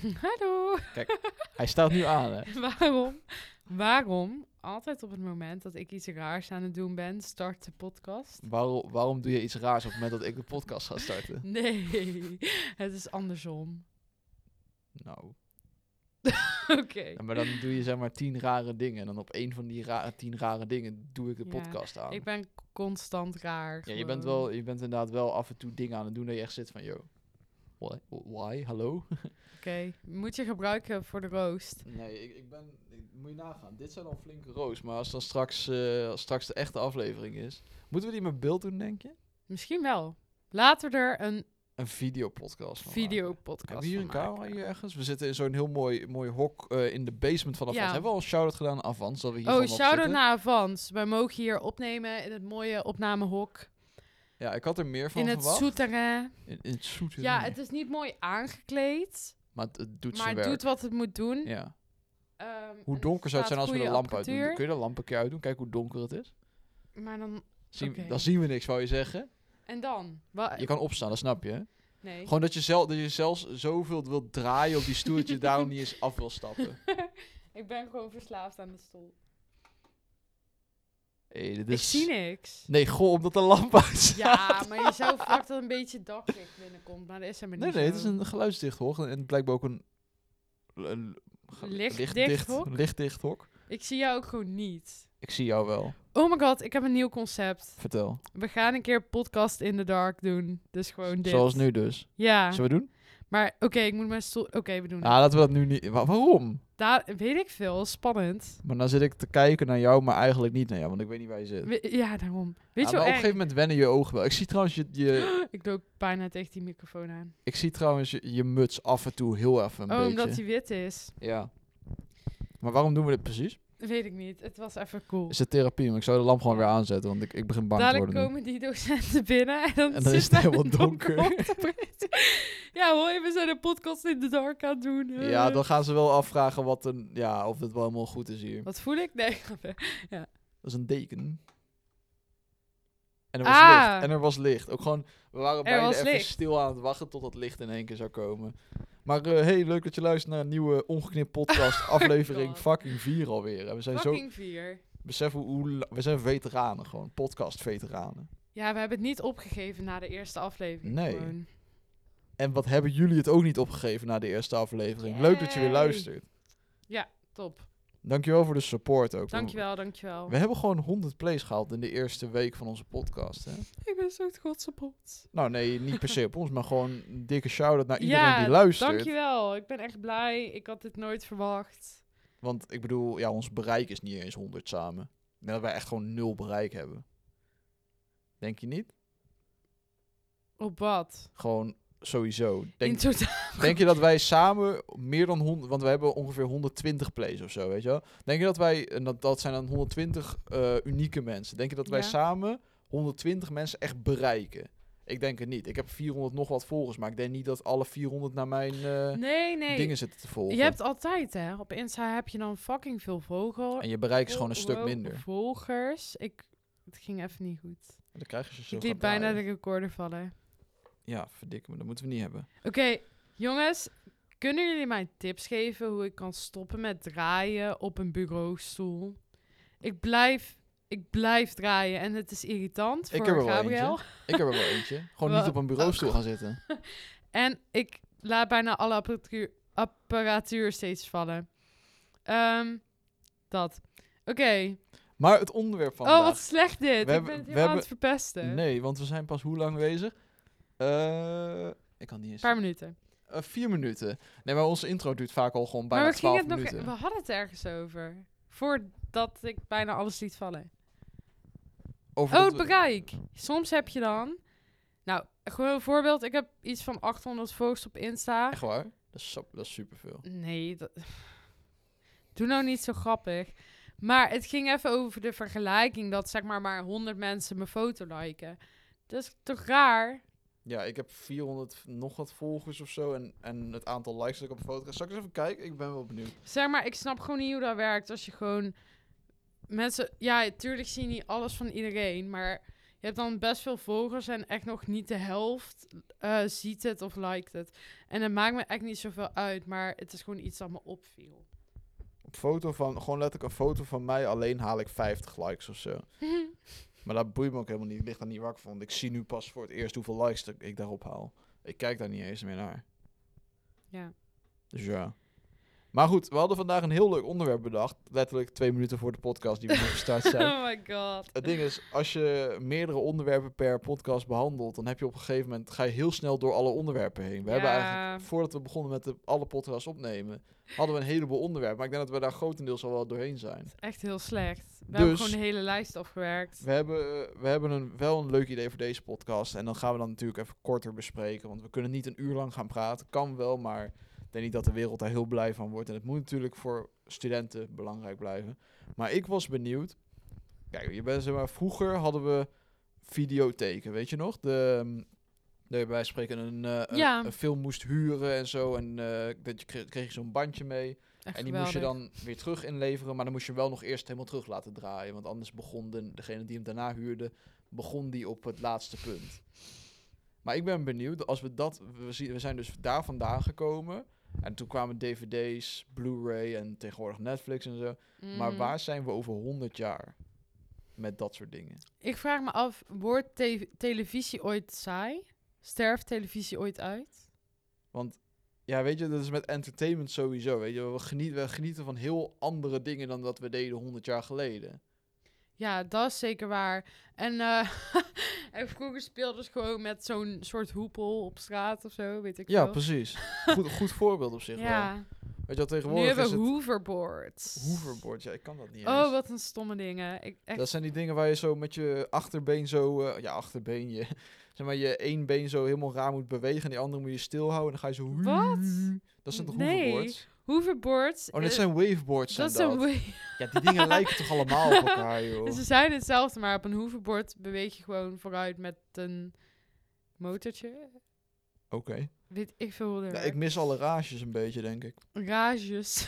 goed. Hallo. Hij staat nu aan, hè? Waarom? Waarom? Altijd op het moment dat ik iets raars aan het doen ben, start de podcast. Waarom, waarom doe je iets raars op het moment dat ik de podcast ga starten? Nee, het is andersom. Nou, Oké. ja, maar dan doe je zeg maar tien rare dingen. En dan op één van die tien rare dingen doe ik de Ja, podcast aan. Ik ben constant raar. ja, je bent, wel, je bent inderdaad wel af en toe dingen aan het doen dat je echt zit van, yo, why? why? Hallo? Oké, moet je gebruiken voor de roost. Nee, ik, ik ben, ik- moet je nagaan. Dit zijn al flinke roos. Maar als dan straks, eh, als straks de echte aflevering is, moeten we die met beeld doen, denk je? Misschien wel. Laten we er een Een videopodcast van videopodcast Hebben we hier een camera hier ergens? We zitten in zo'n heel mooi, mooi hok eh, in de basement van Avans. Ja. Hebben we al een shout-out gedaan aan Avans? Dat we hier Oh, shout-out naar Avans. Wij mogen hier opnemen in het mooie opnamehok. Ja, ik had er meer van In het verwacht. souterrain. In, in het zoete. Ja, het is niet mooi aangekleed. Maar het, het doet maar zijn het werk. doet wat het moet doen. Ja. Ehm, Hoe donker zou het zijn als we de lamp uitdoen? apparatuur. Kun je de lamp een keer uitdoen? Kijk hoe donker het is. Maar dan... Zien, Oké. Dan zien we niks, wou je zeggen. En dan? Wa- Je kan opstaan, dat snap je. hè? nee. Gewoon dat je, zelf, dat je zelfs zoveel wilt draaien op die stoel dat je daarom niet eens af wil stappen. ik ben gewoon verslaafd aan de stoel. Hey, dit Ik zie niks. Nee, goh, omdat de lamp uit staat. Ja, maar je zou verwachten dat een beetje daglicht binnenkomt. Maar dat is helemaal Nee, niet nee, zo. het is een geluidsdicht hok. En blijkbaar ook een... een Lichtdicht lichtdicht- hok? Lichtdicht hok. Ik zie jou ook gewoon niet. Ik zie jou wel. Oh my god, ik heb een nieuw concept. Vertel. We gaan een keer podcast in the dark doen. Dus gewoon dit. Zoals nu dus. Ja, Zullen we doen? Maar oké, ik moet mijn stoel... Oké, we doen Ah, laten we dat nu niet... Wa- waarom? Daar weet ik veel, spannend. Maar dan zit ik te kijken naar jou, maar eigenlijk niet naar jou, want ik weet niet waar je zit. We- ja, daarom. Weet je wel op een gegeven moment wennen je ogen wel. Ik zie trouwens je, je, Ik loop bijna tegen die microfoon aan. ik zie trouwens je, je muts af en toe heel even een oh, beetje. omdat hij wit is. Ja. Maar waarom doen we dit precies? Weet ik niet. Het was even cool. Is het therapie? Want ik zou de lamp gewoon weer aanzetten, want ik, ik begin bang te Dadelijk worden nu. komen die docenten binnen en dan, En dan is het helemaal donker. te ja, hoor je, we zijn een podcast in de dark aan het doen. eh. Ja, dan gaan ze wel afvragen wat een, ja, of het wel helemaal goed is hier. Wat voel ik? Nee, grapje. Dat is een deken. En er was Ah. licht. En er was licht. Ook gewoon, we waren bijna even licht. stil aan het wachten tot het licht in één keer zou komen. Maar eh, hey, leuk dat je luistert naar een nieuwe ongeknipt podcast, aflevering God. fucking 4 alweer. En we zijn zo, Fucking vier. besef hoe, we zijn veteranen gewoon, podcast veteranen. Ja, we hebben het niet opgegeven na de eerste aflevering. Nee. gewoon. En wat hebben jullie het ook niet opgegeven na de eerste aflevering? Leuk dat je weer luistert. Top. Dankjewel voor de support ook. Dankjewel, dankjewel. We hebben gewoon 100 plays gehaald in de eerste week van onze podcast. Hè? Ik ben zo trots op ons. Nou nee, niet per se op ons, maar gewoon een dikke shout-out naar iedereen ja, die luistert. dankjewel. Ik ben echt blij. Ik had dit nooit verwacht. Want ik bedoel, ja, ons bereik is niet eens 100 samen. Ik denk dat wij echt gewoon nul bereik hebben. Denk je niet? Op wat? Gewoon sowieso. In Denk, totaal. Denk je dat wij samen meer dan 100, want we hebben ongeveer 120 plays of zo, weet je wel? Denk je dat wij, en dat, dat zijn dan 120 eh, unieke mensen. Denk je dat wij Ja. samen 120 mensen echt bereiken? Ik denk het niet. Ik heb 400 nog wat volgers, maar ik denk niet dat alle 400 naar mijn eh, Nee, nee. dingen zitten te volgen. Je hebt altijd, hè. Op Insta heb je dan fucking veel vogels. En je bereik is gewoon een stuk minder. Volgers. Ik, het ging even niet goed. Dan krijg je ze zo Ik liet bijna de recorder vallen. Ja, verdikke me. Dat moeten we niet hebben. Oké, jongens. Kunnen jullie mij tips geven hoe ik kan stoppen met draaien op een bureaustoel? Ik blijf, ik blijf draaien en het is irritant Ik voor heb er wel Gabriel. Ik heb er wel eentje. Gewoon niet op een bureaustoel gaan zitten. En ik laat bijna alle apparatuur, apparatuur steeds vallen. Ehm, dat. Oké. Maar het onderwerp van Oh, wat slecht dit. ik hebben- ben het we helemaal aan hebben- het verpesten. Nee, want we zijn pas hoe lang bezig? Eh, ik kan niet Een eens... paar minuten. Eh, vier minuten. Nee, maar onze intro duurt vaak al gewoon Maar bijna gingen twaalf het nog... minuten. We hadden het ergens over. Voordat ik bijna alles liet vallen. Over Oh, het bereik. Soms heb je dan... Nou, gewoon een voorbeeld. Ik heb iets van 800 volgers op Insta. Echt waar? Dat is, dat is superveel. Nee, dat... Doe nou niet zo grappig. Maar het ging even over de vergelijking dat zeg maar maar 100 mensen mijn foto liken. Dat is toch raar? Ja, ik heb 400 nog wat volgers of zo. En, en het aantal likes dat ik op een foto krijg. Zal ik eens even kijken? Ik ben wel benieuwd. Zeg maar, ik snap gewoon niet hoe dat werkt als je gewoon mensen... Ja, tuurlijk zie je niet alles van iedereen, maar Je hebt dan best veel volgers en echt nog niet de helft eh, ziet het of liked het. En het maakt me echt niet zoveel uit, maar het is gewoon iets dat me opviel. Op foto van, gewoon letterlijk een foto van mij, alleen haal ik 50 likes of zo. Maar dat boeit me ook helemaal niet. Ik lig daar niet wakker van. want Ik zie nu pas voor het eerst hoeveel likes ik daarop haal. Ik kijk daar niet eens meer naar. ja. Dus ja. Maar goed, we hadden vandaag een heel leuk onderwerp bedacht. Letterlijk twee minuten voor de podcast die we gestart zijn. Oh my god. Het ding is, als je meerdere onderwerpen per podcast behandelt, dan heb je op een gegeven moment, ga je heel snel door alle onderwerpen heen. We hebben eigenlijk, voordat we begonnen met de, alle podcasts opnemen, hadden we een heleboel onderwerpen. Maar ik denk dat we daar grotendeels al wel doorheen zijn. Echt heel slecht. We hebben Dus- gewoon een hele lijst afgewerkt. We hebben, we hebben een, wel een leuk idee voor deze podcast. En dan gaan we dan natuurlijk even korter bespreken. Want we kunnen niet een uur lang gaan praten. Kan wel, maar denk niet dat de wereld daar heel blij van wordt. En het moet natuurlijk voor studenten belangrijk blijven. Maar ik was benieuwd. Kijk, je bent, zeg maar, vroeger hadden we videotheken, weet je nog? De, ehm, de wij spreken een, eh, een- Ja. een film moest huren en zo. En eh, dat je kreeg, kreeg je zo'n bandje mee. Echt En die moest je dan weer terug inleveren, maar dan moest je wel nog eerst helemaal terug laten draaien. Want anders begon de, degene die hem daarna huurde, begon die op het laatste punt. Maar ik ben benieuwd, als we dat, we, zien, we zijn dus daar vandaan gekomen. En toen kwamen dvd's, Blu-ray en tegenwoordig Netflix en zo. Maar Mhm. waar zijn we over 100 jaar met dat soort dingen? Ik vraag me af, wordt te- televisie ooit saai? Sterft televisie ooit uit? Want ja, weet je, dat is met entertainment sowieso. Weet je, we, genieten, we genieten van heel andere dingen dan dat we deden 100 jaar geleden. Ja, dat is zeker waar. En, eh, en vroeger speelden ze gewoon met zo'n soort hoepel op straat of zo, weet ik Ja, veel. precies. Goed, goed voorbeeld op zich wel. Ja, Weet je wel, nu tegenwoordig hebben is we hoverboards. hoverboard. Ja, ik kan dat niet Oh, eens. wat een stomme dingen. Ik, echt, Dat zijn die dingen waar je zo met je achterbeen zo... eh, ja, achterbeen. Je, zeg maar, je één been zo helemaal raar moet bewegen... en die andere moet je stilhouden. En dan ga je zo... Wat? Dat zijn toch Nee. hoverboards? Hoverboards. Oh, dit zijn waveboards zijn dat dat. Ja, die dingen lijken toch allemaal op elkaar, joh. Ze zijn hetzelfde, maar op een hoverboard beweeg je gewoon vooruit met een motortje. Oké. Weet ik veel hoe Ja, ik mis alle rages een beetje, denk ik. Rages.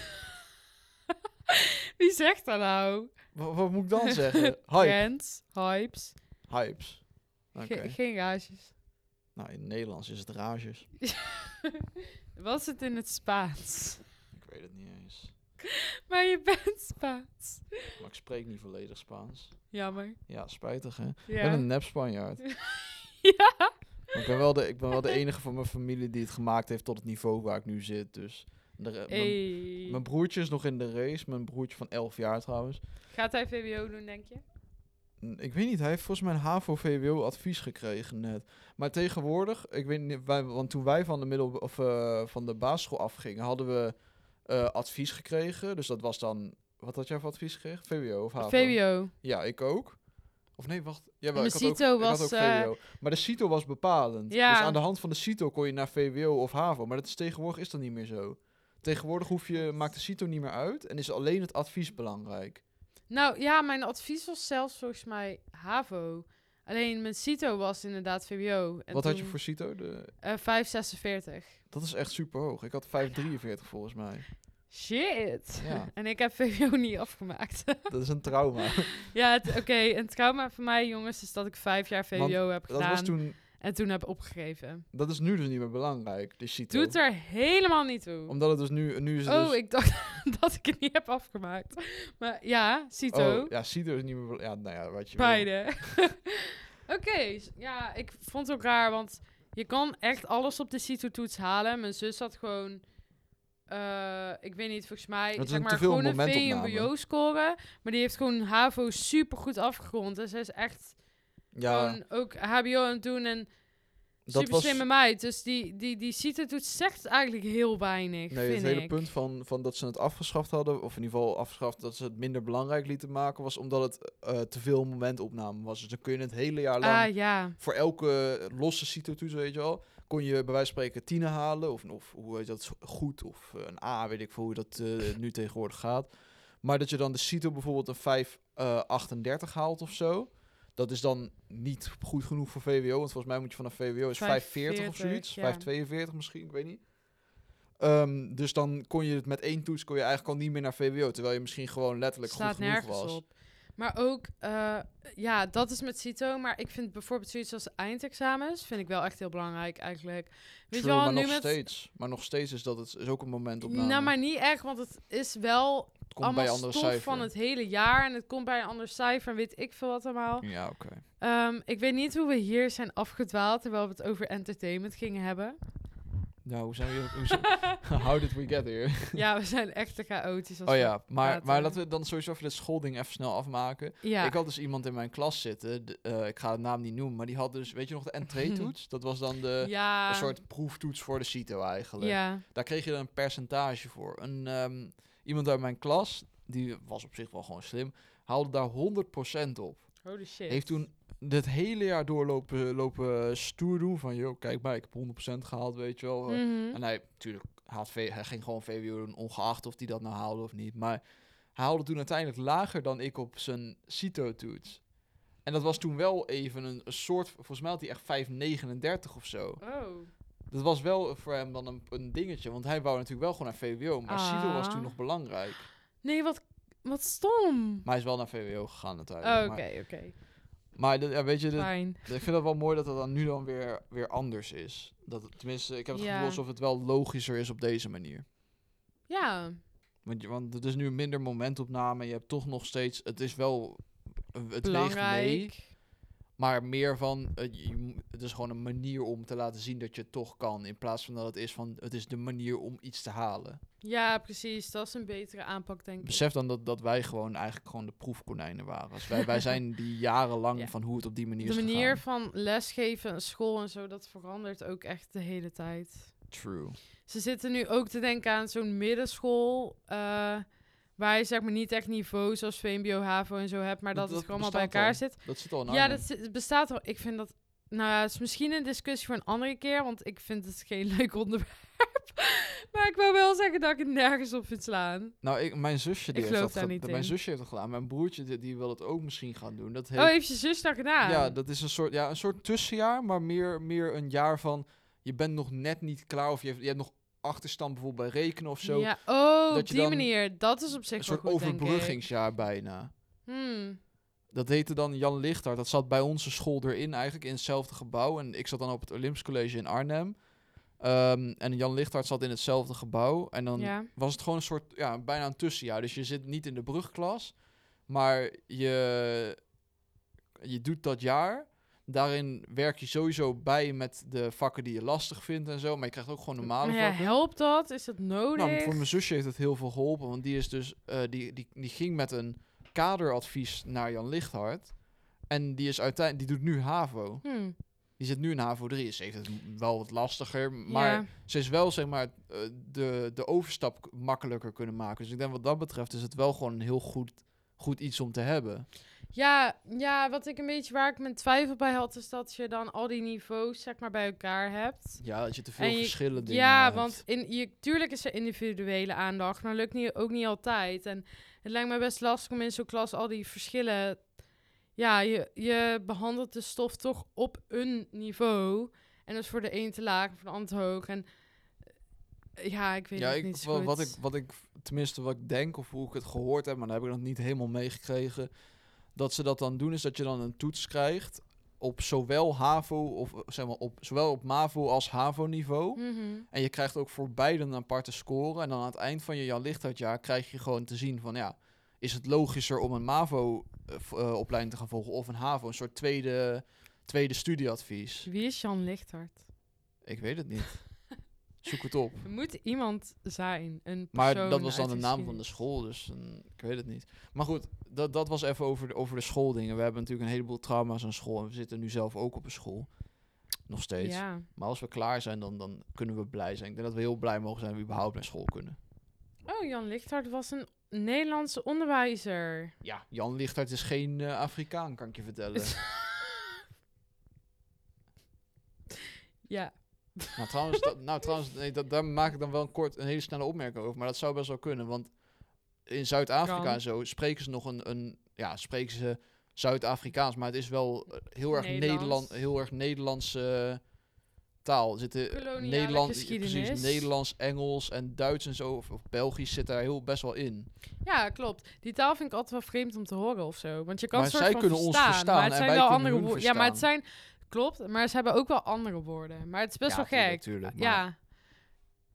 Wie zegt dat nou? Wa- wat moet ik dan zeggen? Hype. Trends, hypes. Hypes. Ge- geen rages. Nou, in het Nederlands is het rages. Wat is het in het Spaans? Weet het niet eens. Maar je bent Spaans. Maar ik spreek niet volledig Spaans. Jammer. Ja, spijtig, hè? Ik ben een nep Spanjaard. ja. Maar ik ben, wel de, ik ben wel de enige van mijn familie die het gemaakt heeft tot het niveau waar ik nu zit. Dus de, mijn, Hey. mijn broertje is nog in de race. Mijn broertje van 11 jaar trouwens. Gaat hij VWO doen, denk je? Ik weet niet, hij heeft volgens mij een HAVO-VWO advies gekregen net. Maar tegenwoordig, ik weet niet, wij, want toen wij van de, middel, of, eh, van de basisschool afgingen, hadden we eh, advies gekregen. Dus dat was dan, wat had jij voor advies gekregen? VWO of HAVO? VWO. Ja, ik ook. Of nee, wacht. Ja, ik had ook, CITO had was, ook eh, VWO. Maar de CITO was bepalend. Ja. Dus aan de hand van de CITO kon je naar VWO of HAVO. Maar dat is tegenwoordig is dat niet meer zo. Tegenwoordig hoef je, maakt de CITO niet meer uit en is alleen het advies belangrijk. Nou ja, mijn advies was zelfs volgens mij HAVO. Alleen mijn CITO was inderdaad VWO. En Wat had je toen, voor CITO? De, eh, 546. dat is echt super hoog. Ik had 543 volgens mij. Shit. Ja. en ik heb VWO niet afgemaakt. Dat is een trauma. ja, het- oké. een trauma voor mij, jongens, is dat ik vijf jaar VWO heb dat gedaan. was toen, En toen heb opgegeven. dat is nu dus niet meer belangrijk, de CITO. Doet er helemaal niet toe. Omdat het dus nu, nu is Oh, dus, ik dacht dat ik het niet heb afgemaakt. Maar ja, CITO. Oh, ja, CITO is niet meer, ja, nou ja, wat je. Beide. Oké, ja, ik vond het ook raar, want je kan echt alles op de CITO-toets halen. Mijn zus had gewoon, eh, ik weet niet, volgens mij, zeg een maar, gewoon een. VMBO-score. Maar die heeft gewoon HAVO super goed afgerond. Dus zij is echt Ja, gewoon ook HBO aan het doen en dat super was... slimme meid. Dus die, die, die CITO-toets zegt eigenlijk heel weinig, Nee, vind het hele ik. punt van, van dat ze het afgeschaft hadden, of in ieder geval afgeschaft dat ze het minder belangrijk lieten maken, was omdat het eh, te veel momentopname was. Dus dan kun je het hele jaar lang Ah, ja. voor elke losse CITO-toets, weet je wel, kon je bij wijze van spreken tienen halen, of, of hoe heet dat, goed, of eh, een A, weet ik veel hoe dat eh, nu tegenwoordig gaat. Maar dat je dan de CITO bijvoorbeeld een 538 haalt of zo, dat is dan niet goed genoeg voor VWO, want volgens mij moet je vanaf VWO is 540 of 540, zoiets, ja. 542 misschien, ik weet niet. Ehm, dus dan kon je het met één toets kon je eigenlijk al niet meer naar VWO, terwijl je misschien gewoon letterlijk Staat goed genoeg nergens was. op. Maar ook, eh, ja, dat is met CITO. Maar ik vind bijvoorbeeld zoiets als eindexamens, vind ik wel echt heel belangrijk eigenlijk. Weet True, je wel, maar nu nog met... steeds. Maar nog steeds is dat het is ook een moment op Nou, maar niet echt, want het is wel komt allemaal bij andere stof cijfer. van het hele jaar. En het komt bij een ander cijfer en weet ik veel wat allemaal. Ja, oké. Ehm, ik weet niet hoe we hier zijn afgedwaald, terwijl we het over entertainment gingen hebben. Nou, hoe zijn we hier... Hoe zijn- How did we get here? ja, we zijn echt te chaotisch. Als Oh ja, maar, praten. maar laten we dan sowieso even dit schoolding even snel afmaken. Ja. Ik had dus iemand in mijn klas zitten, de- eh, ik ga de naam niet noemen, maar die had dus, weet je nog, de entree-toets? Dat was dan de, ja. een soort proeftoets voor de CITO eigenlijk. Ja. Daar kreeg je dan een percentage voor. Een, ehm, iemand uit mijn klas, die was op zich wel gewoon slim, haalde daar 100% op. Holy shit. Heeft toen dit hele jaar doorlopen lopen stoer doen van, joh, kijk maar, ik heb 100% gehaald, weet je wel. Mhm. En hij, natuurlijk, hij ging gewoon VWO doen, ongeacht of hij dat nou haalde of niet. Maar hij haalde toen uiteindelijk lager dan ik op zijn CITO-toets. En dat was toen wel even een, een soort, volgens mij had hij echt 5,39 of zo. Oh. Dat was wel voor hem dan een, een dingetje, want hij wou natuurlijk wel gewoon naar VWO. Maar CITO was toen Ah. nog belangrijk. Nee, wat, wat stom. Maar hij is wel naar VWO gegaan Oké, uiteindelijk. oké. Maar, maar ja, weet je, ik vind het wel mooi dat het dan nu dan weer, weer anders is. Dat het, tenminste, ik heb het Ja. gevoel alsof het wel logischer is op deze manier. Ja. Want, je- want het is nu minder momentopname. Je hebt toch nog steeds. Het is wel. Het weegt mee. Maar meer van. eh, je het is gewoon een manier om te laten zien dat je het toch kan. In plaats van dat het is van. Het is de manier om iets te halen. Ja, precies. Dat is een betere aanpak, denk ik. Besef dan dat, dat wij gewoon eigenlijk gewoon de proefkonijnen waren. Dus wij, wij zijn die jarenlang Ja. van hoe het op die manier De is manier gegaan. van lesgeven en school en zo, dat verandert ook echt de hele tijd. True. Ze zitten nu ook te denken aan zo'n middenschool. eh, waar je zeg maar niet echt niveau zoals VMBO, HAVO en zo hebt, maar dat, Dat- het gewoon allemaal bij elkaar al. zit. Dat zit al in Ja, dat zit- bestaat al. Ik vind dat. Nou ja, het is misschien een discussie voor een andere keer, want ik vind het geen leuk onderwerp. maar ik wil wel zeggen dat ik het nergens op vind slaan. Nou, ik, mijn zusje die Ik heeft dat niet Mijn zusje heeft het gedaan. Mijn broertje die, die wil het ook misschien gaan doen. Dat heeft, Oh, heeft je zus dat gedaan? Ja, dat is een soort, ja, een soort tussenjaar, maar meer, meer een jaar van je bent nog net niet klaar of je hebt, je hebt nog achterstand bijvoorbeeld bij rekenen of zo. Ja, oh, dat je die manier. Dat is op zich een wel soort goed, denk ik. overbruggingsjaar bijna. Hmm. Dat heette dan Jan Lichthart. Dat zat bij onze school erin eigenlijk, in hetzelfde gebouw. En ik zat dan op het Olympisch College in Arnhem. Ehm, en Jan Lichthart zat in hetzelfde gebouw. En dan Ja. was het gewoon een soort, ja, bijna een tussenjaar. Dus je zit niet in de brugklas, maar je, je doet dat jaar. Daarin werk je sowieso bij met de vakken die je lastig vindt en zo. Maar je krijgt ook gewoon normale ja, vakken. helpt dat? Is dat nodig? Nou, voor mijn zusje heeft het heel veel geholpen. Want die, is dus, eh, die, die, die ging met een kaderadvies naar Jan Lichthart. En die, is uiteindelijk, die doet nu HAVO. Hmm. Die zit nu in HAVO 3. Ze heeft het wel wat lastiger. Maar Ja. ze is wel zeg maar eh, de, de overstap makkelijker kunnen maken. Dus ik denk wat dat betreft is het wel gewoon een heel goed, goed iets om te hebben. Ja, ja, wat ik een beetje waar ik mijn twijfel bij had, is dat je dan al die niveaus zeg maar bij elkaar hebt. Ja, dat je te veel En je- verschillende dingen Ja, hebt. want in, je, tuurlijk is er individuele aandacht, maar lukt niet, ook niet altijd. En het lijkt me best lastig om in zo'n klas al die verschillen... Ja, je, je behandelt de stof toch op een niveau. En dat is voor de een te laag, voor de ander te hoog. En eh, ja, ik weet ja, het ik, niet zo wa- goed. wat, ik, wat ik, tenminste wat ik denk of hoe ik het gehoord heb, maar dan heb ik nog niet helemaal meegekregen. Dat ze dat dan doen, is dat je dan een toets krijgt op zowel HAVO of zeg maar op zowel op MAVO als HAVO niveau. Mhm. En je krijgt ook voor beide een aparte score. En dan aan het eind van je Jan Lichthart krijg je gewoon te zien van ja, is het logischer om een MAVO eh, eh, opleiding te gaan volgen of een HAVO, een soort tweede, tweede studieadvies. Wie is Jan Lichthart? Ik weet het niet. Zoek het op. Er moet iemand zijn, een Maar dat was dan de naam van de school, dus mm, ik weet het niet. Maar goed, dat, dat was even over de, over de schooldingen. We hebben natuurlijk een heleboel trauma's aan school en we zitten nu zelf ook op een school. Nog steeds. Ja. Maar als we klaar zijn, dan, dan kunnen we blij zijn. Ik denk dat we heel blij mogen zijn dat we überhaupt naar school kunnen. Oh, Jan Lichthart was een Nederlandse onderwijzer. Ja, Jan Lichthart is geen eh, Afrikaan, kan ik je vertellen. Ja. Nou, trouwens, dat, nou, trouwens nee, dat, daar maak ik dan wel een kort, een hele snelle opmerking over. Maar dat zou best wel kunnen, want in Zuid-Afrika en zo spreken ze nog een, een ja, spreken ze Zuid-Afrikaans, maar het is wel eh, heel erg Nederlands. Nederland, heel erg Nederlandse taal. Er zitten Koloniale Nederland, precies, Nederlands, Engels en Duits en zo, of, of Belgisch zit daar heel best wel in. Ja, klopt. Die taal vind ik altijd wel vreemd om te horen of zo. Want je kan Maar soort zij van kunnen ons verstaan, maar het en zijn wij wel andere woorden. Ja, maar het zijn... Klopt, maar ze hebben ook wel andere woorden. Maar het is best Ja, wel gek. tuurlijk, maar- ja,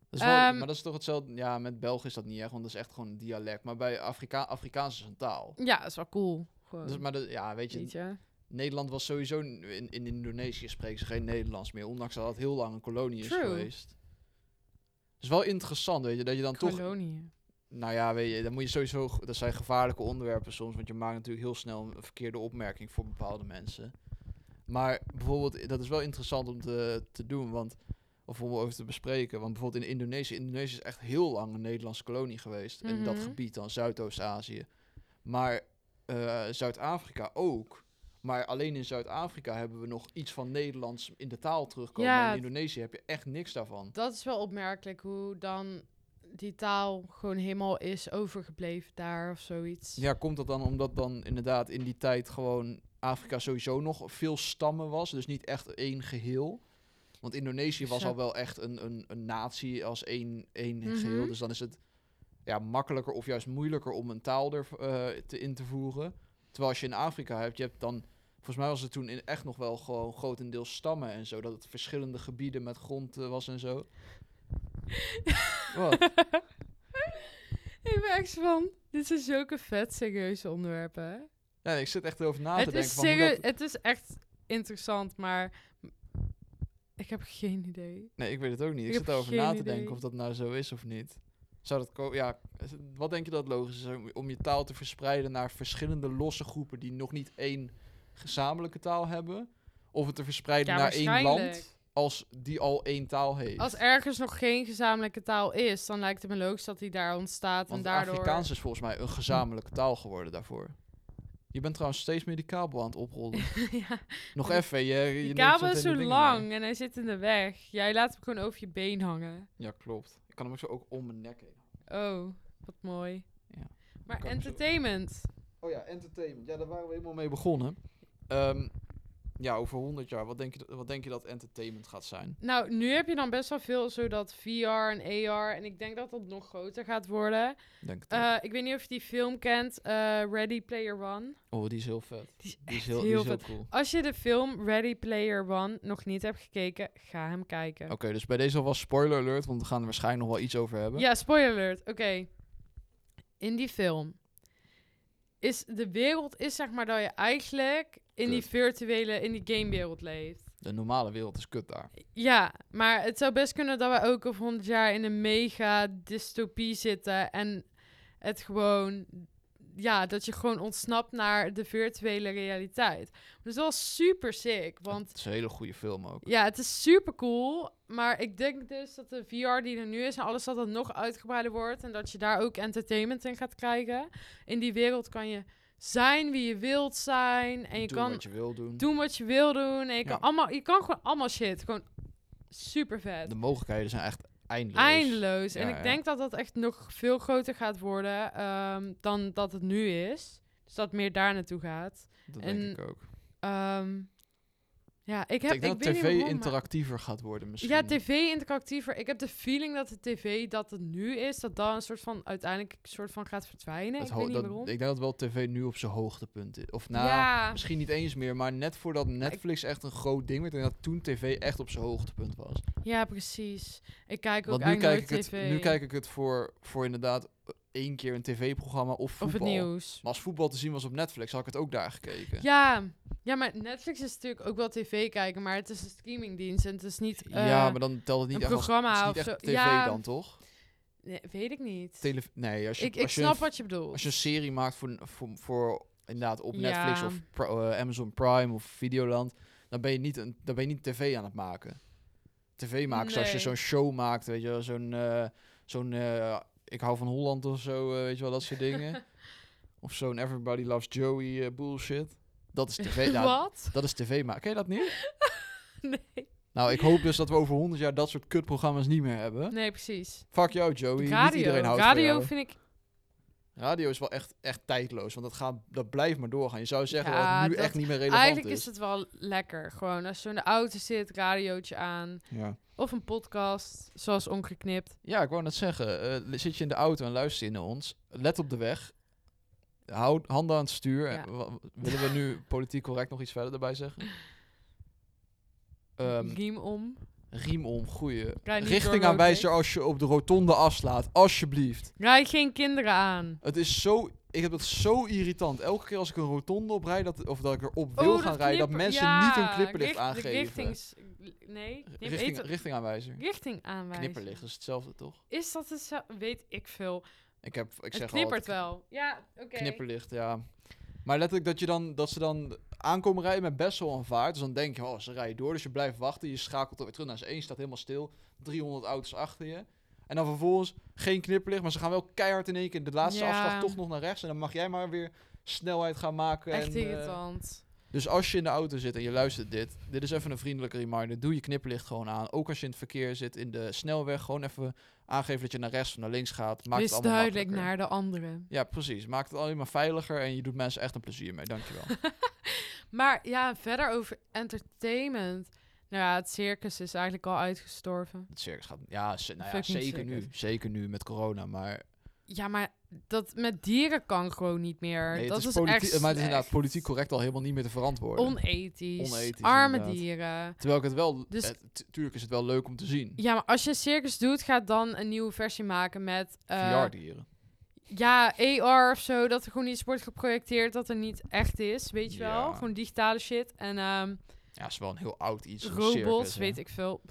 Dat is wel, Ehm, maar dat is toch hetzelfde. Ja, met Belgisch is dat niet echt, want dat is echt gewoon een dialect. Maar bij Afrika Afrikaans is een taal. ja, dat is wel cool. Dus, maar ja, weet je. Nederland was sowieso in, in Indonesië spreken ze geen Nederlands meer, ondanks dat het heel lang een kolonie is True. geweest. Het is wel interessant, weet je, dat je dan toch Koloniën. Nou ja, weet je, dan moet je sowieso. Dat zijn gevaarlijke onderwerpen soms, want je maakt natuurlijk heel snel een verkeerde opmerking voor bepaalde mensen. Maar bijvoorbeeld, dat is wel interessant om te, te doen, want. Of om over te bespreken. Want bijvoorbeeld in Indonesië. Indonesië is echt heel lang een Nederlandse kolonie geweest. In dat Mhm. gebied dan, Zuidoost-Azië. Maar eh, Zuid-Afrika ook. Maar alleen in Zuid-Afrika hebben we nog iets van Nederlands in de taal terugkomen. Ja. In Indonesië heb je echt niks daarvan. Dat is wel opmerkelijk hoe dan die taal gewoon helemaal is overgebleven daar of zoiets. Ja, komt dat dan omdat dan inderdaad in die tijd gewoon Afrika sowieso nog veel stammen was, dus niet echt één geheel. Want Indonesië was al wel echt een, een, een natie als één, één Mhm. geheel, dus dan is het ja, makkelijker of juist moeilijker om een taal er eh, te in te voeren. Terwijl als je in Afrika hebt, je hebt dan, volgens mij was het toen in echt nog wel gewoon grotendeels stammen en zo, dat het verschillende gebieden met grond eh, was en zo. Wat? Ik ben echt van, dit zijn zulke vet serieuze onderwerpen. Ja, ik zit echt erover na te het, denken van hoe serieus, dat- het is echt interessant, maar ik heb geen idee. Nee, ik weet het ook niet. Ik, Ik zit erover na te denken of dat nou zo is of niet. Zou dat ko- ja, het- wat denk je dat logisch is om- je taal te verspreiden naar verschillende losse groepen die nog niet één gezamenlijke taal hebben? Of het te verspreiden Ja, naar één land als die al één taal heeft? Als ergens nog geen gezamenlijke taal is, dan lijkt het me logisch dat die daar ontstaat Want en daardoor... Afrikaans is volgens mij een gezamenlijke taal geworden daarvoor. Je bent trouwens steeds meer die kabel aan het oprollen. ja, Nog even. Je, je die kabel is zo lang mee. en hij zit in de weg. Jij laat hem gewoon over je been hangen. Ja, klopt. Ik kan hem ook zo ook om mijn nek heen. Oh, wat mooi. Ja, Maar zo- entertainment. Oh ja, entertainment. Ja, daar waren we helemaal mee begonnen. Ehm, ja, over 100 jaar, wat denk, je, wat denk je dat entertainment gaat zijn? Nou, nu heb je dan best wel veel zo dat VR en AR. En ik denk dat dat nog groter gaat worden. Denk het. Eh, ik weet niet of je die film kent, eh, Ready Player One. oh, die is heel vet. Die is Die is echt heel, heel, die is heel cool. Als je de film Ready Player One nog niet hebt gekeken, ga hem kijken. Oké, dus bij deze alvast spoiler alert, want we gaan er waarschijnlijk nog wel iets over hebben. Ja, spoiler alert. Oké. In die film is de wereld is zeg maar dat je eigenlijk in die virtuele, in die gamewereld leeft. De normale wereld is kut daar. Ja, maar het zou best kunnen dat we ook over 100 jaar in een mega dystopie zitten en het gewoon, ja, dat je gewoon ontsnapt naar de virtuele realiteit. Dat is wel super sick, want Het is een hele goede film ook. ja, het is super cool. Maar ik denk dus dat de VR die er nu is en alles dat het nog uitgebreider wordt. En dat je daar ook entertainment in gaat krijgen. In die wereld kan je zijn wie je wilt zijn. En je Doe kan wat je wil doen. doen wat je wil doen. En je, kan allemaal, je kan gewoon allemaal shit. Gewoon super vet. De mogelijkheden zijn echt eindeloos. Eindeloos. en ik ja. denk dat dat echt nog veel groter gaat worden ehm, dan dat het nu is. Dus dat het meer daar naartoe gaat. Dat en- denk ik ook. Ehm, ja, ik heb. ik denk ik dat weet tv maar- interactiever gaat worden misschien. Ja, tv interactiever. Ik heb de feeling dat de tv dat het nu is, dat dat een soort van uiteindelijk een soort van gaat verdwijnen. Ik weet niet dat- waarom. Ik denk dat wel tv nu op zijn hoogtepunt is. Of nou, ja, misschien niet eens meer, maar net voordat Netflix echt een groot ding werd, denk dat toen tv echt op zijn hoogtepunt was. ja, precies. Ik kijk ook Want nu kijk, ik eigenlijk het, tv. nu kijk ik het voor, voor inderdaad één keer een tv-programma of voetbal. Of het nieuws. Maar als voetbal te zien was op Netflix, had ik het ook daar gekeken. Ja. ja, maar Netflix is natuurlijk ook wel tv kijken, maar het is een streamingdienst en het is niet Ja, eh, maar dan telt het niet een echt als programma het is niet of echt zo. tv Ja. dan, toch? nee, weet ik niet. Tele nee, als je, ik ik als je snap een, wat je bedoelt. als je een serie maakt voor, voor, voor inderdaad op Netflix of Pro- eh, Amazon Prime of Videoland, dan ben je niet een, dan ben je niet tv aan het maken. TV maken zoals je zo'n show maakt, weet je zo'n eh, zo'n ik hou van Holland of zo, eh, weet je wel, dat soort dingen. of zo'n Everybody Loves Joey eh, bullshit. Dat is tv. nou, wat? dat is tv maken. Ken je dat niet? nee. Nou, ik hoop dus dat we over 100 jaar dat soort kutprogramma's niet meer hebben. nee, precies. Fuck jou, Joey. Niet Radio. iedereen houdt van Radio vind ik Radio is wel echt, echt tijdloos, want dat, gaat, dat blijft maar doorgaan. Je zou zeggen dat het nu dat- echt niet meer relevant Eigenlijk is. is het wel lekker. Gewoon als je in de auto zit, radiootje aan. Ja. Of een podcast, zoals Ongeknipt. ja, ik wou net zeggen, eh, zit je in de auto en luister je naar ons, let op de weg. Hou handen aan het stuur. Ja. Eh, Willen we nu politiek correct nog iets verder erbij zeggen? Riem om. Riem om, goeie. Richtingaanwijzer door als je op de rotonde afslaat, alsjeblieft. Rij geen kinderen aan. Het is zo, ik heb dat zo irritant. Elke keer als ik een rotonde oprijd, dat, of dat ik erop wil Oh, gaan rijden, dat mensen ja, niet hun knipperlicht richt- aangeven. Richtings, nee, nee Richting, het- richtingaanwijzer. richting aanwijzen. Knipperlicht is hetzelfde, toch? Is dat hetzelfde? Weet ik veel. Ik, heb, ik het zeg knippert altijd, wel. Ja, oké. Knipperlicht, ja. Maar letterlijk dat, je dan, dat ze dan aankomen rijden met best wel een vaart. Dus dan denk je, oh, ze rijden door. Dus je blijft wachten. Je schakelt er weer terug naar één. Staat helemaal stil. 300 auto's achter je. En dan vervolgens geen knipperlicht. Maar ze gaan wel keihard in één keer de laatste Ja. afslag toch nog naar rechts. En dan mag jij maar weer snelheid gaan maken. Echt en, eh, irritant. Dus als je in de auto zit en je luistert dit. Dit is even een vriendelijke reminder. Doe je knipperlicht gewoon aan. Ook als je in het verkeer zit in de snelweg. Gewoon even aangeven dat je naar rechts of naar links gaat. Maakt het allemaal duidelijk naar de anderen. Ja, precies. Maakt het alleen maar veiliger en je doet mensen echt een plezier mee. Dankjewel. Maar ja, verder over entertainment. Nou ja, het circus is eigenlijk al uitgestorven. het circus gaat... Ja, nou ja zeker nu. Zeker nu met corona. Maar Ja, maar dat met dieren kan gewoon niet meer. nee, dat is, echt maar het is inderdaad politiek correct al helemaal niet meer te verantwoorden. Onethisch. Onethisch, Arme inderdaad. dieren. Terwijl ik het wel... Dus- Dus, tuurlijk is het wel leuk om te zien. Ja, maar als je een circus doet, ga dan een nieuwe versie maken met... eh, VR-dieren. Ja, AR of zo. Dat er gewoon iets wordt geprojecteerd dat er niet echt is. Weet je wel? Gewoon digitale shit. En ehm, Ja, is wel een heel oud iets. robots, circus, weet ik veel.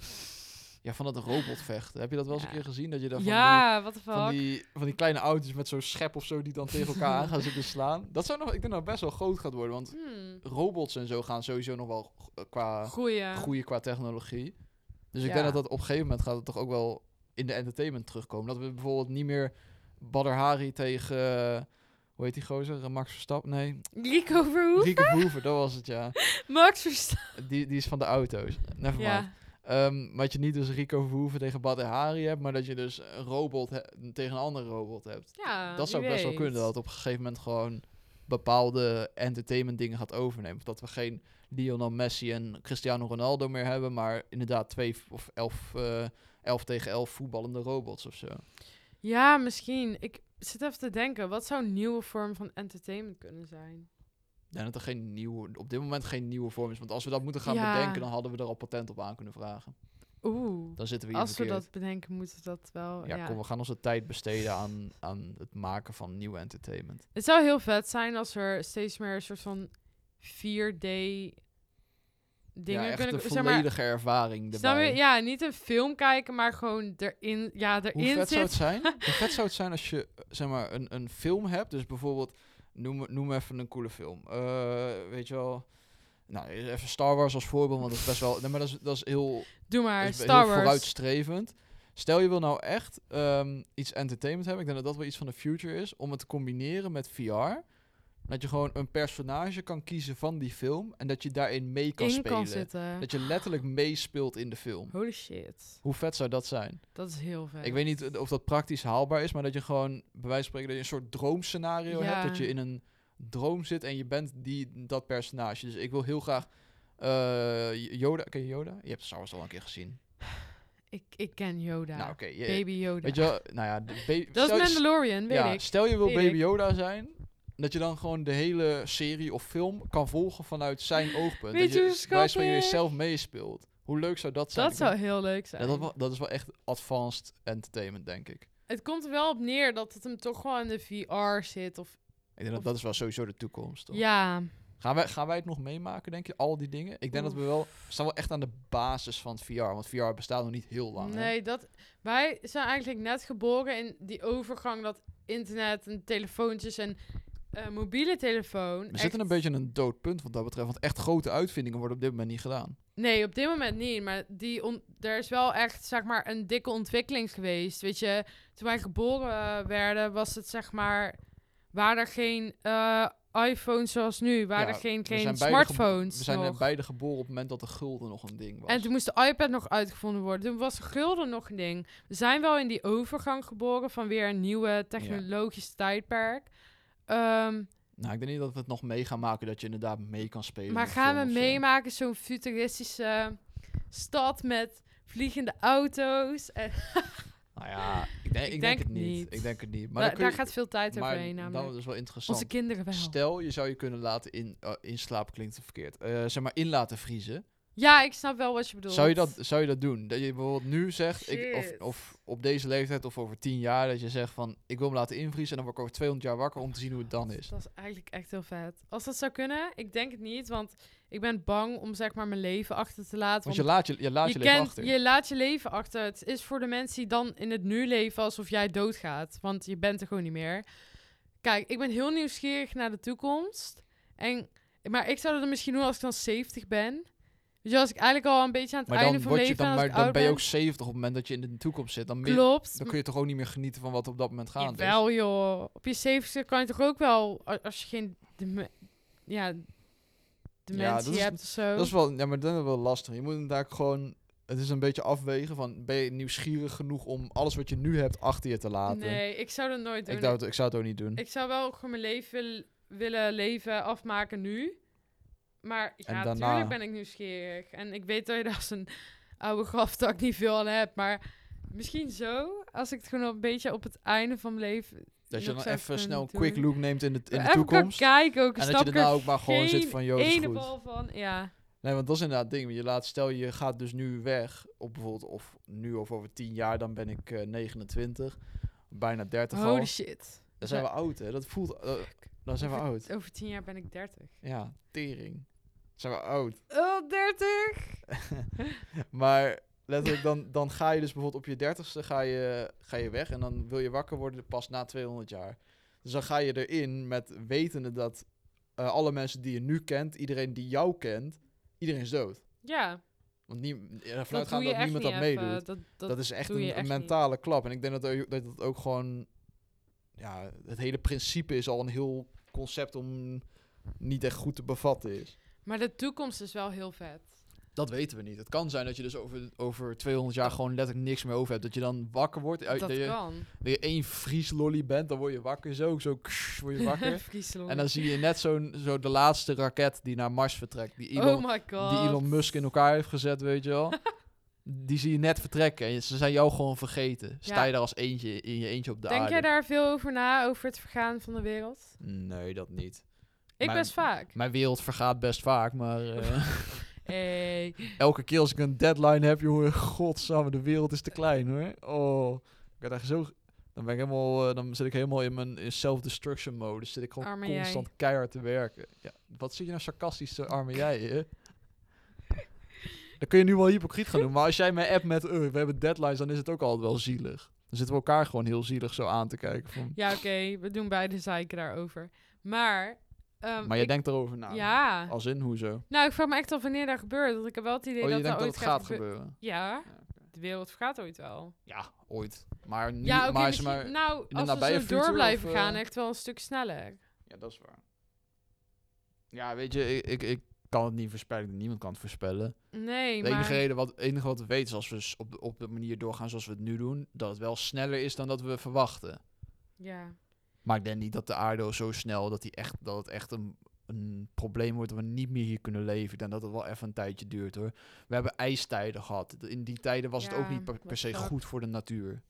Ja, van dat robotvechten. Heb je dat wel eens Ja. een keer gezien? Dat je daar van die Ja, wat de fuck. Van die, van die kleine auto's met zo'n schep of zo die dan tegen elkaar aan gaan zitten slaan. Dat zou nog, ik denk dat best wel groot gaat worden. Want Hmm, robots en zo gaan sowieso nog wel eh, qua goeie. groeien qua technologie. Dus ik Ja. denk dat dat op een gegeven moment gaat het toch ook wel in de entertainment terugkomen. Dat we bijvoorbeeld niet meer Badr Hari tegen, eh, hoe heet die gozer? Eh, Max Verstappen? Nee, Rico Verhoeven? Rico Verhoeven, dat was het ja. Max Verstappen. Die, die is van de auto's. Never mind. Ja. Maar dat je niet dus Rico Verhoeven tegen Badr Hari hebt, maar dat je dus een robot tegen een andere robot hebt. ja, dat zou best wel kunnen, dat op een gegeven moment gewoon bepaalde entertainment dingen gaat overnemen. Of dat we geen Lionel Messi en Cristiano Ronaldo meer hebben, maar inderdaad twee of elf, eh, elf tegen elf voetballende robots of zo. Ja, misschien. Ik zit even te denken. Wat zou een nieuwe vorm van entertainment kunnen zijn? Denk dat er geen nieuwe, op dit moment geen nieuwe vorm is. Want als we dat moeten gaan Ja. bedenken, dan hadden we er al patent op aan kunnen vragen. Oeh. Dan zitten we hier Als we dat bedenken, moeten we dat wel... ja, Ja, kom, we gaan onze tijd besteden aan, aan het maken van nieuwe entertainment. Het zou heel vet zijn als er steeds meer een soort van 4D dingen ja, echt kunnen... een zeg maar, volledige ervaring snap je? erbij. Ja, niet een film kijken, maar gewoon erin, ja, Hoe erin vet zou het zijn? Hoe vet zou het zijn als je eh, zeg maar, een, een film hebt? Dus bijvoorbeeld, noem, noem even een coole film. Eh, weet je wel... Nou, even Star Wars als voorbeeld, want dat is best wel... Nee, maar dat is, dat is heel, Doe maar, is Star heel Wars. vooruitstrevend. Stel je wil nou echt ehm, iets entertainment hebben. Ik denk dat dat wel iets van de future is. Om het te combineren met VR. Dat je gewoon een personage kan kiezen van die film. En dat je daarin mee kan in spelen. kan zitten. Dat je letterlijk meespeelt in de film. Holy shit. Hoe vet zou dat zijn? Dat is heel vet. Ik weet niet of dat praktisch haalbaar is, maar dat je gewoon bij wijze van spreken dat je een soort droomscenario Ja. hebt. Dat je in een droom zit en je bent die, dat personage. Dus ik wil heel graag eh, Yoda. Ken je Yoda? Je hebt Star al een keer gezien. Ik, ik ken Yoda. Nou, je- Baby Yoda. Weet je wel, nou ja, dat is Mandalorian, weet ja, ik. Stel je wil Baby. Yoda zijn, dat je dan gewoon de hele serie of film kan volgen vanuit zijn oogpunt. Weet dat je je bij spreken zelf meespeelt. Hoe leuk zou dat zijn? Dat zou heel leuk zijn. ja, dat, dat is wel echt advanced entertainment, denk ik. Het komt er wel op neer dat het hem toch wel in de VR zit. Of, Ik denk dat Of- dat is wel sowieso de toekomst. Toch? ja, Gaan, wij, gaan wij het nog meemaken, denk je? Al die dingen? Ik denk dat we wel... We staan wel echt aan de basis van VR. Want VR bestaat nog niet heel lang. hè? nee, dat, wij zijn eigenlijk net geboren in die overgang dat internet en telefoontjes en eh, mobiele telefoon. We echt- zitten een beetje aan een dood punt wat dat betreft. Want echt grote uitvindingen worden op dit moment niet gedaan. Nee, op dit moment niet. Maar die on- er is wel echt, zeg maar, een dikke ontwikkeling geweest. Weet je, toen wij geboren eh, werden, was het, zeg maar, waren er geen eh, iPhones zoals nu. Waren Ja, er geen, geen smartphones We zijn nog. beide geboren op het moment dat de gulden nog een ding was. En toen moest de iPad nog uitgevonden worden. Toen was de gulden nog een ding. We zijn wel in die overgang geboren van weer een nieuwe technologisch tijdperk. Ehm, Nou, ik denk niet dat we het nog mee gaan maken dat je inderdaad mee kan spelen. maar in gaan we meemaken zo'n futuristische stad met vliegende auto's? En Nou ja, ik denk, ik Ik denk, denk het niet. niet. Ik denk het niet. Maar da- daar je- gaat veel tijd overheen namelijk. Dat is wel interessant. Onze kinderen wel. Stel, je zou je kunnen laten in, uh, inslapen, klinkt het verkeerd. Eh, zeg maar, in laten vriezen. Ja, ik snap wel wat je bedoelt. Zou je, dat, zou je dat doen? Dat je bijvoorbeeld nu zegt, ik, of, of op deze leeftijd of over tien jaar, dat je zegt van, ik wil me laten invriezen en dan word ik over 200 jaar wakker om te zien hoe het dan is. Dat is eigenlijk echt heel vet. Als dat zou kunnen, ik denk het niet, want ik ben bang om zeg maar mijn leven achter te laten. Want je laat je, je, laat je, je, leven kent, achter. je laat je leven achter. Het is voor de mensen die dan in het nu leven alsof jij doodgaat. Want je bent er gewoon niet meer. Kijk, ik ben heel nieuwsgierig naar de toekomst. En, maar ik zou dat misschien doen als ik dan 70 ben. Je, als ik eigenlijk al een beetje aan het maar einde van je, leven dan, maar dan ben je ook 70 op het moment dat je in de toekomst zit. Dan, Klopt. dan kun je toch ook niet meer genieten van wat op dat moment gaande is. Wel joh. Op je 70 kan je toch ook wel, als je geen ja, dementie is- hebt of zo. Dat is wel, ja, maar dat is wel lastig. Je moet inderdaad gewoon, het is een beetje afwegen van, ben je nieuwsgierig genoeg om alles wat je nu hebt achter je te laten? nee, ik zou dat nooit doen. ik, zou het, ik zou het ook niet doen. Ik zou wel gewoon mijn leven wil- willen leven afmaken nu. Maar ja, daarna- natuurlijk ben ik nieuwsgierig. En ik weet dat je daar als een oude graftak niet veel aan hebt. Maar misschien zo, als ik het gewoon een beetje op het einde van mijn leven... dat je dan even snel een quick look neemt in de, in de toekomst. kijken ook. En dat je daarna er ook maar gewoon zit van, joh, is goed. bal van. Ja, Nee, want dat is inderdaad het ding. Je laat, stel je gaat dus nu weg, op bijvoorbeeld, of nu of over tien jaar, dan ben ik eh, 29, bijna 30 al. holy shit. Dan zijn we oud, hè? Dat voelt, eh, dan zijn we Over- oud. Over tien jaar ben ik 30. Ja, tering. Zijn we oud. Oh, 30! maar letterlijk, dan, dan ga je dus bijvoorbeeld op je dertigste ga je, ga je weg en dan wil je wakker worden pas na 200 jaar. Dus dan ga je erin met wetende dat eh, alle mensen die je nu kent, iedereen die jou kent, iedereen is dood. Ja, Want nie, ervan dat uitgaan doe je dat niemand niet dat meedoet. Dat, dat, Dat, is echt een, niet. mentale klap. En ik denk dat, dat ook gewoon... Ja, het hele principe is al een heel concept om niet echt goed te bevatten is. Maar de toekomst is wel heel vet. Dat weten we niet. Het kan zijn dat je dus over, over 200 jaar gewoon letterlijk niks meer over hebt. Dat je dan wakker wordt. uit- dat dat, je, kan. dat je één vrieslolly bent, dan word je wakker zo. Zo ksh, word je wakker. En dan zie je net zo'n zo de laatste raket die naar Mars vertrekt. Die Elon, oh my god. die Elon Musk in elkaar heeft gezet, weet je wel. die zie je net vertrekken. En ze zijn jou gewoon vergeten. Sta je daar als eentje in je eentje op de Denk aarde. jij daar veel over na, over het vergaan van de wereld? Nee, dat niet. Ik Mijn- best vaak. Mijn wereld vergaat best vaak, maar eh, Hey. elke keer als ik een deadline heb, jongen, godsamme, de wereld is te klein hoor. Oh, ik ben echt zo... Dan ben ik helemaal, eh, dan zit ik helemaal in mijn in self-destruction mode. Dus zit ik gewoon Arme jij. constant keihard te werken. Ja, wat zit je nou sarcastisch arme jij, hè? Dan kun je nu wel hypocriet gaan doen. Maar als jij mij appt met, uh, we hebben deadlines, dan is het ook altijd wel zielig. Dan zitten we elkaar gewoon heel zielig zo aan te kijken. Van, Ja, oké, we doen beide zeiken daarover. Maar... ehm, maar je ik- denkt erover na. Ja. Als in, hoezo? Nou, ik vraag me echt af wanneer dat gebeurt. Want ik heb wel het idee Oh, je dat denkt dat dat ooit het gaat gebeuren. gebeuren? Ja, de wereld vergaat ooit wel. Ja, ooit. Maar nu, ja, maar, maar, nou, als we zo door blijven of, eh? gaan, echt wel een stuk sneller. Ja, dat is waar. Ja, weet je, ik, ik, ik kan het niet voorspellen. Niemand kan het voorspellen. Nee, De enige, maar... reden wat, het enige wat we weten is als we op, de- op de manier doorgaan zoals we het nu doen, dat het wel sneller is dan dat we verwachten. Ja. Maar ik denk niet dat de aarde zo snel, dat, die echt, dat het echt een, een probleem wordt dat we niet meer hier kunnen leven. Ik denk dat het wel even een tijdje duurt hoor. We hebben ijstijden gehad. In die tijden was het ook niet per, se goed voor de natuur.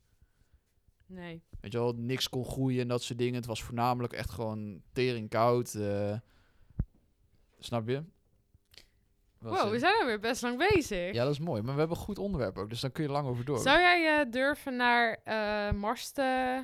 Nee. Weet je wel, niks kon groeien en dat soort dingen. Het was voornamelijk echt gewoon tering koud. eh. snap je? Wow, we zijn alweer best lang bezig. Ja, dat is mooi. Maar we hebben een goed onderwerp ook, dus dan kun je lang over door. Zou jij eh, durven naar eh, Mars te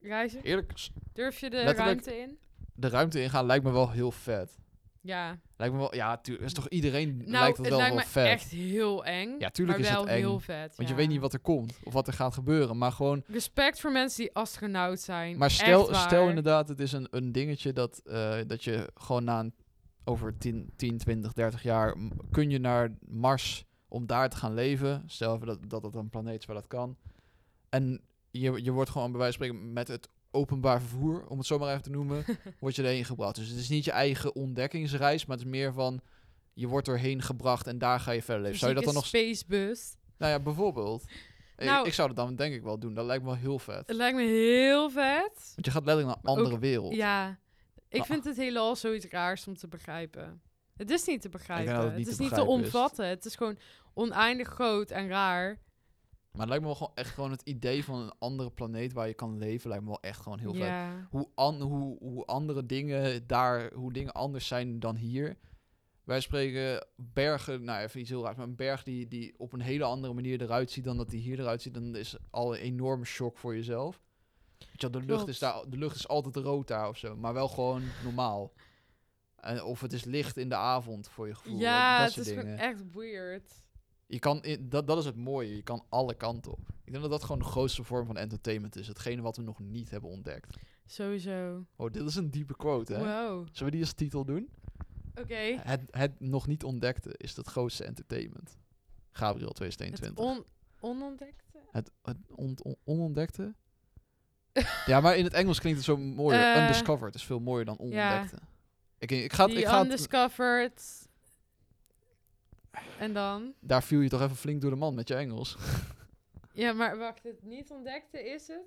reizen? Eerlijk, Durf je de Letterlijk- ruimte in? de ruimte ingaan lijkt me wel heel vet. Ja. Lijkt me wel, ja, tuurlijk. Is toch iedereen Nou, lijkt dat het wel lijkt wel me vet. echt heel eng. Ja, tuurlijk maar is wel het eng, heel vet. Want ja. je weet niet wat er komt of wat er gaat gebeuren. Maar gewoon, Respect voor mensen die astronaut zijn. maar stel, stel inderdaad, het is een, een dingetje dat, eh, dat je gewoon na een, over 10, 10, 20, 30 jaar kun je naar Mars om daar te gaan leven. Stel even dat, dat het een planeet is waar dat kan. En je, je wordt gewoon bij wijze van spreken met het openbaar vervoer, om het zo maar even te noemen, word je erheen gebracht. Dus het is niet je eigen ontdekkingsreis, maar het is meer van, je wordt erheen gebracht en daar ga je verder leven. Zou je dat dan nog... Spacebus. Nou ja, bijvoorbeeld. Ik- Nou- ik, zou dat dan denk ik wel doen. Dat lijkt me wel heel vet. Het lijkt me heel vet. Want je gaat letterlijk naar een ook- andere wereld. Ja, ik Nou. vind het heelal zoiets raars om te begrijpen. Het is niet te begrijpen. het is te niet te is. omvatten. Het is gewoon oneindig groot en raar. Maar het lijkt me wel gewoon echt gewoon het idee van een andere planeet waar je kan leven, lijkt me wel echt gewoon heel vet. ja. Hoe, an, hoe, hoe andere dingen daar, hoe dingen anders zijn dan hier. Wij spreken bergen, nou even iets heel raars, maar een berg die, die op een hele andere manier eruit ziet dan dat die hier eruit ziet, dan is al een enorme shock voor jezelf. Je, de lucht, Klopt. is daar, de lucht is altijd rood daar of zo, maar wel gewoon normaal. En of het is licht in de avond voor je gevoel. Ja, dat het soort is dingen. gewoon echt weird. Je kan, dat, dat is het mooie. Je kan alle kanten op. Ik denk dat dat gewoon de grootste vorm van entertainment is. Hetgene wat we nog niet hebben ontdekt. Sowieso. Oh, dit is een diepe quote, hè? Wow. Zullen we die als titel doen? Oké. Het, het nog niet ontdekte is het grootste entertainment. Gabriel Het 2022. on onontdekte? Het, het on- on- onontdekte? Ja, maar in het Engels klinkt het zo mooier. Eh, Undiscovered is veel mooier dan ja. onontdekte. Ik, ik ga, het- ik ga undiscovered. En dan? daar viel je toch even flink door de man met je Engels. Ja, maar wacht, het niet ontdekte is het?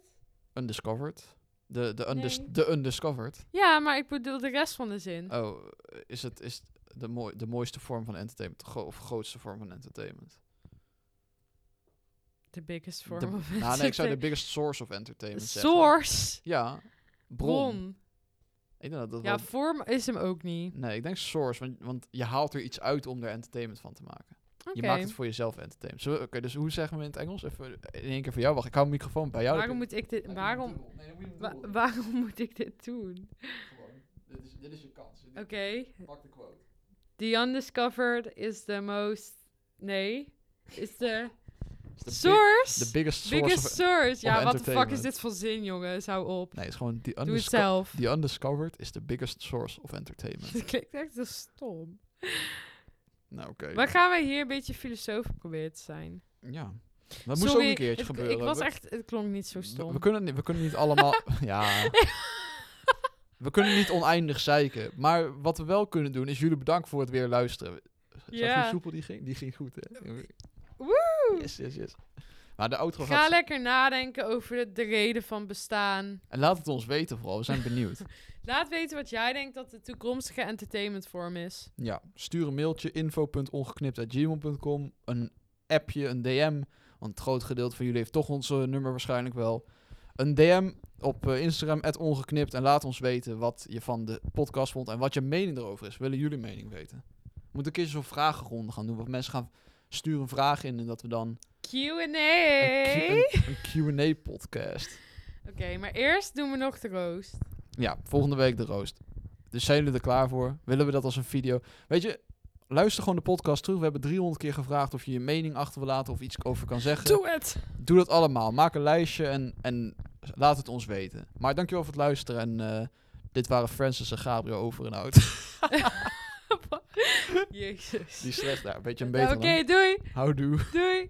Undiscovered. De, de, undis, Nee. de undiscovered. Ja, maar ik bedoel de rest van de zin. Oh, is het is de, mooi, de mooiste vorm van entertainment, of grootste vorm van entertainment? The biggest form De, of nou, nee, ik zou de biggest source of entertainment zeggen. Source. Ja, bron. Bron. Ik denk dat dat Ja, vorm is hem ook niet. Nee, ik denk source, want, want je haalt er iets uit om er entertainment van te maken. Je maakt het voor jezelf entertainment. Oké, dus hoe zeggen we in het Engels? Even in één keer voor jou. Wacht, ik hou mijn microfoon bij jou. Waarom moet ik dit... Waarom, wa- waarom moet ik dit doen? Dit is, dit is je kans. Oké. Pak de quote. The undiscovered is the most... Nee. Is the The source. biggest source biggest of... source. Ja, wat de fuck is dit voor zin, jongens? Hou op. Nee, het is gewoon... The, Doe het undisco- zelf. the undiscovered is the biggest source of entertainment. Het klinkt echt zo stom. nou, oké. Maar gaan we hier een beetje filosofisch proberen te zijn? Ja. Dat moest ook een keertje het- gebeuren. Ik was echt... Het klonk niet zo stom. we, kunnen, niet- we kunnen niet allemaal... ja. We kunnen niet oneindig zeiken. Maar wat we wel kunnen doen, is jullie bedanken voor het weer luisteren. Zag je Ja. hoe soepel die ging? Die ging goed, hè? Yes, yes, yes. Maar de outro Ga gaat... lekker nadenken over de, de reden van bestaan. En laat het ons weten vooral, we zijn benieuwd. Laat weten wat jij denkt dat de toekomstige entertainmentvorm is. ja, stuur een mailtje info.ongeknipt.gmail.com Een appje, een DM. Want het groot gedeelte van jullie heeft toch ons eh, nummer waarschijnlijk wel. Een DM op eh, Instagram, ongeknipt. En laat ons weten wat je van de podcast vond en wat je mening erover is. We willen jullie mening weten. We moeten een keer zo'n vragenronde gaan doen. Waar mensen gaan sturen vragen in en dat we dan Q&A. een, een, een Q&A-podcast. Oké, maar eerst doen we nog de roost. Ja, volgende week de roost. Dus zijn jullie er klaar voor? Willen we dat als een video? Weet je, luister gewoon de podcast terug. We hebben 300 keer gevraagd of je je mening achter wil laten of iets over kan zeggen. Doe het! Doe dat allemaal. Maak een lijstje en, en laat het ons weten. Maar dankjewel voor het luisteren. En eh, dit waren Francis en Gabriel over en out. Jezus. Die is slecht daar. Een beetje een Oké, beter. doei! Houdoe. Doei!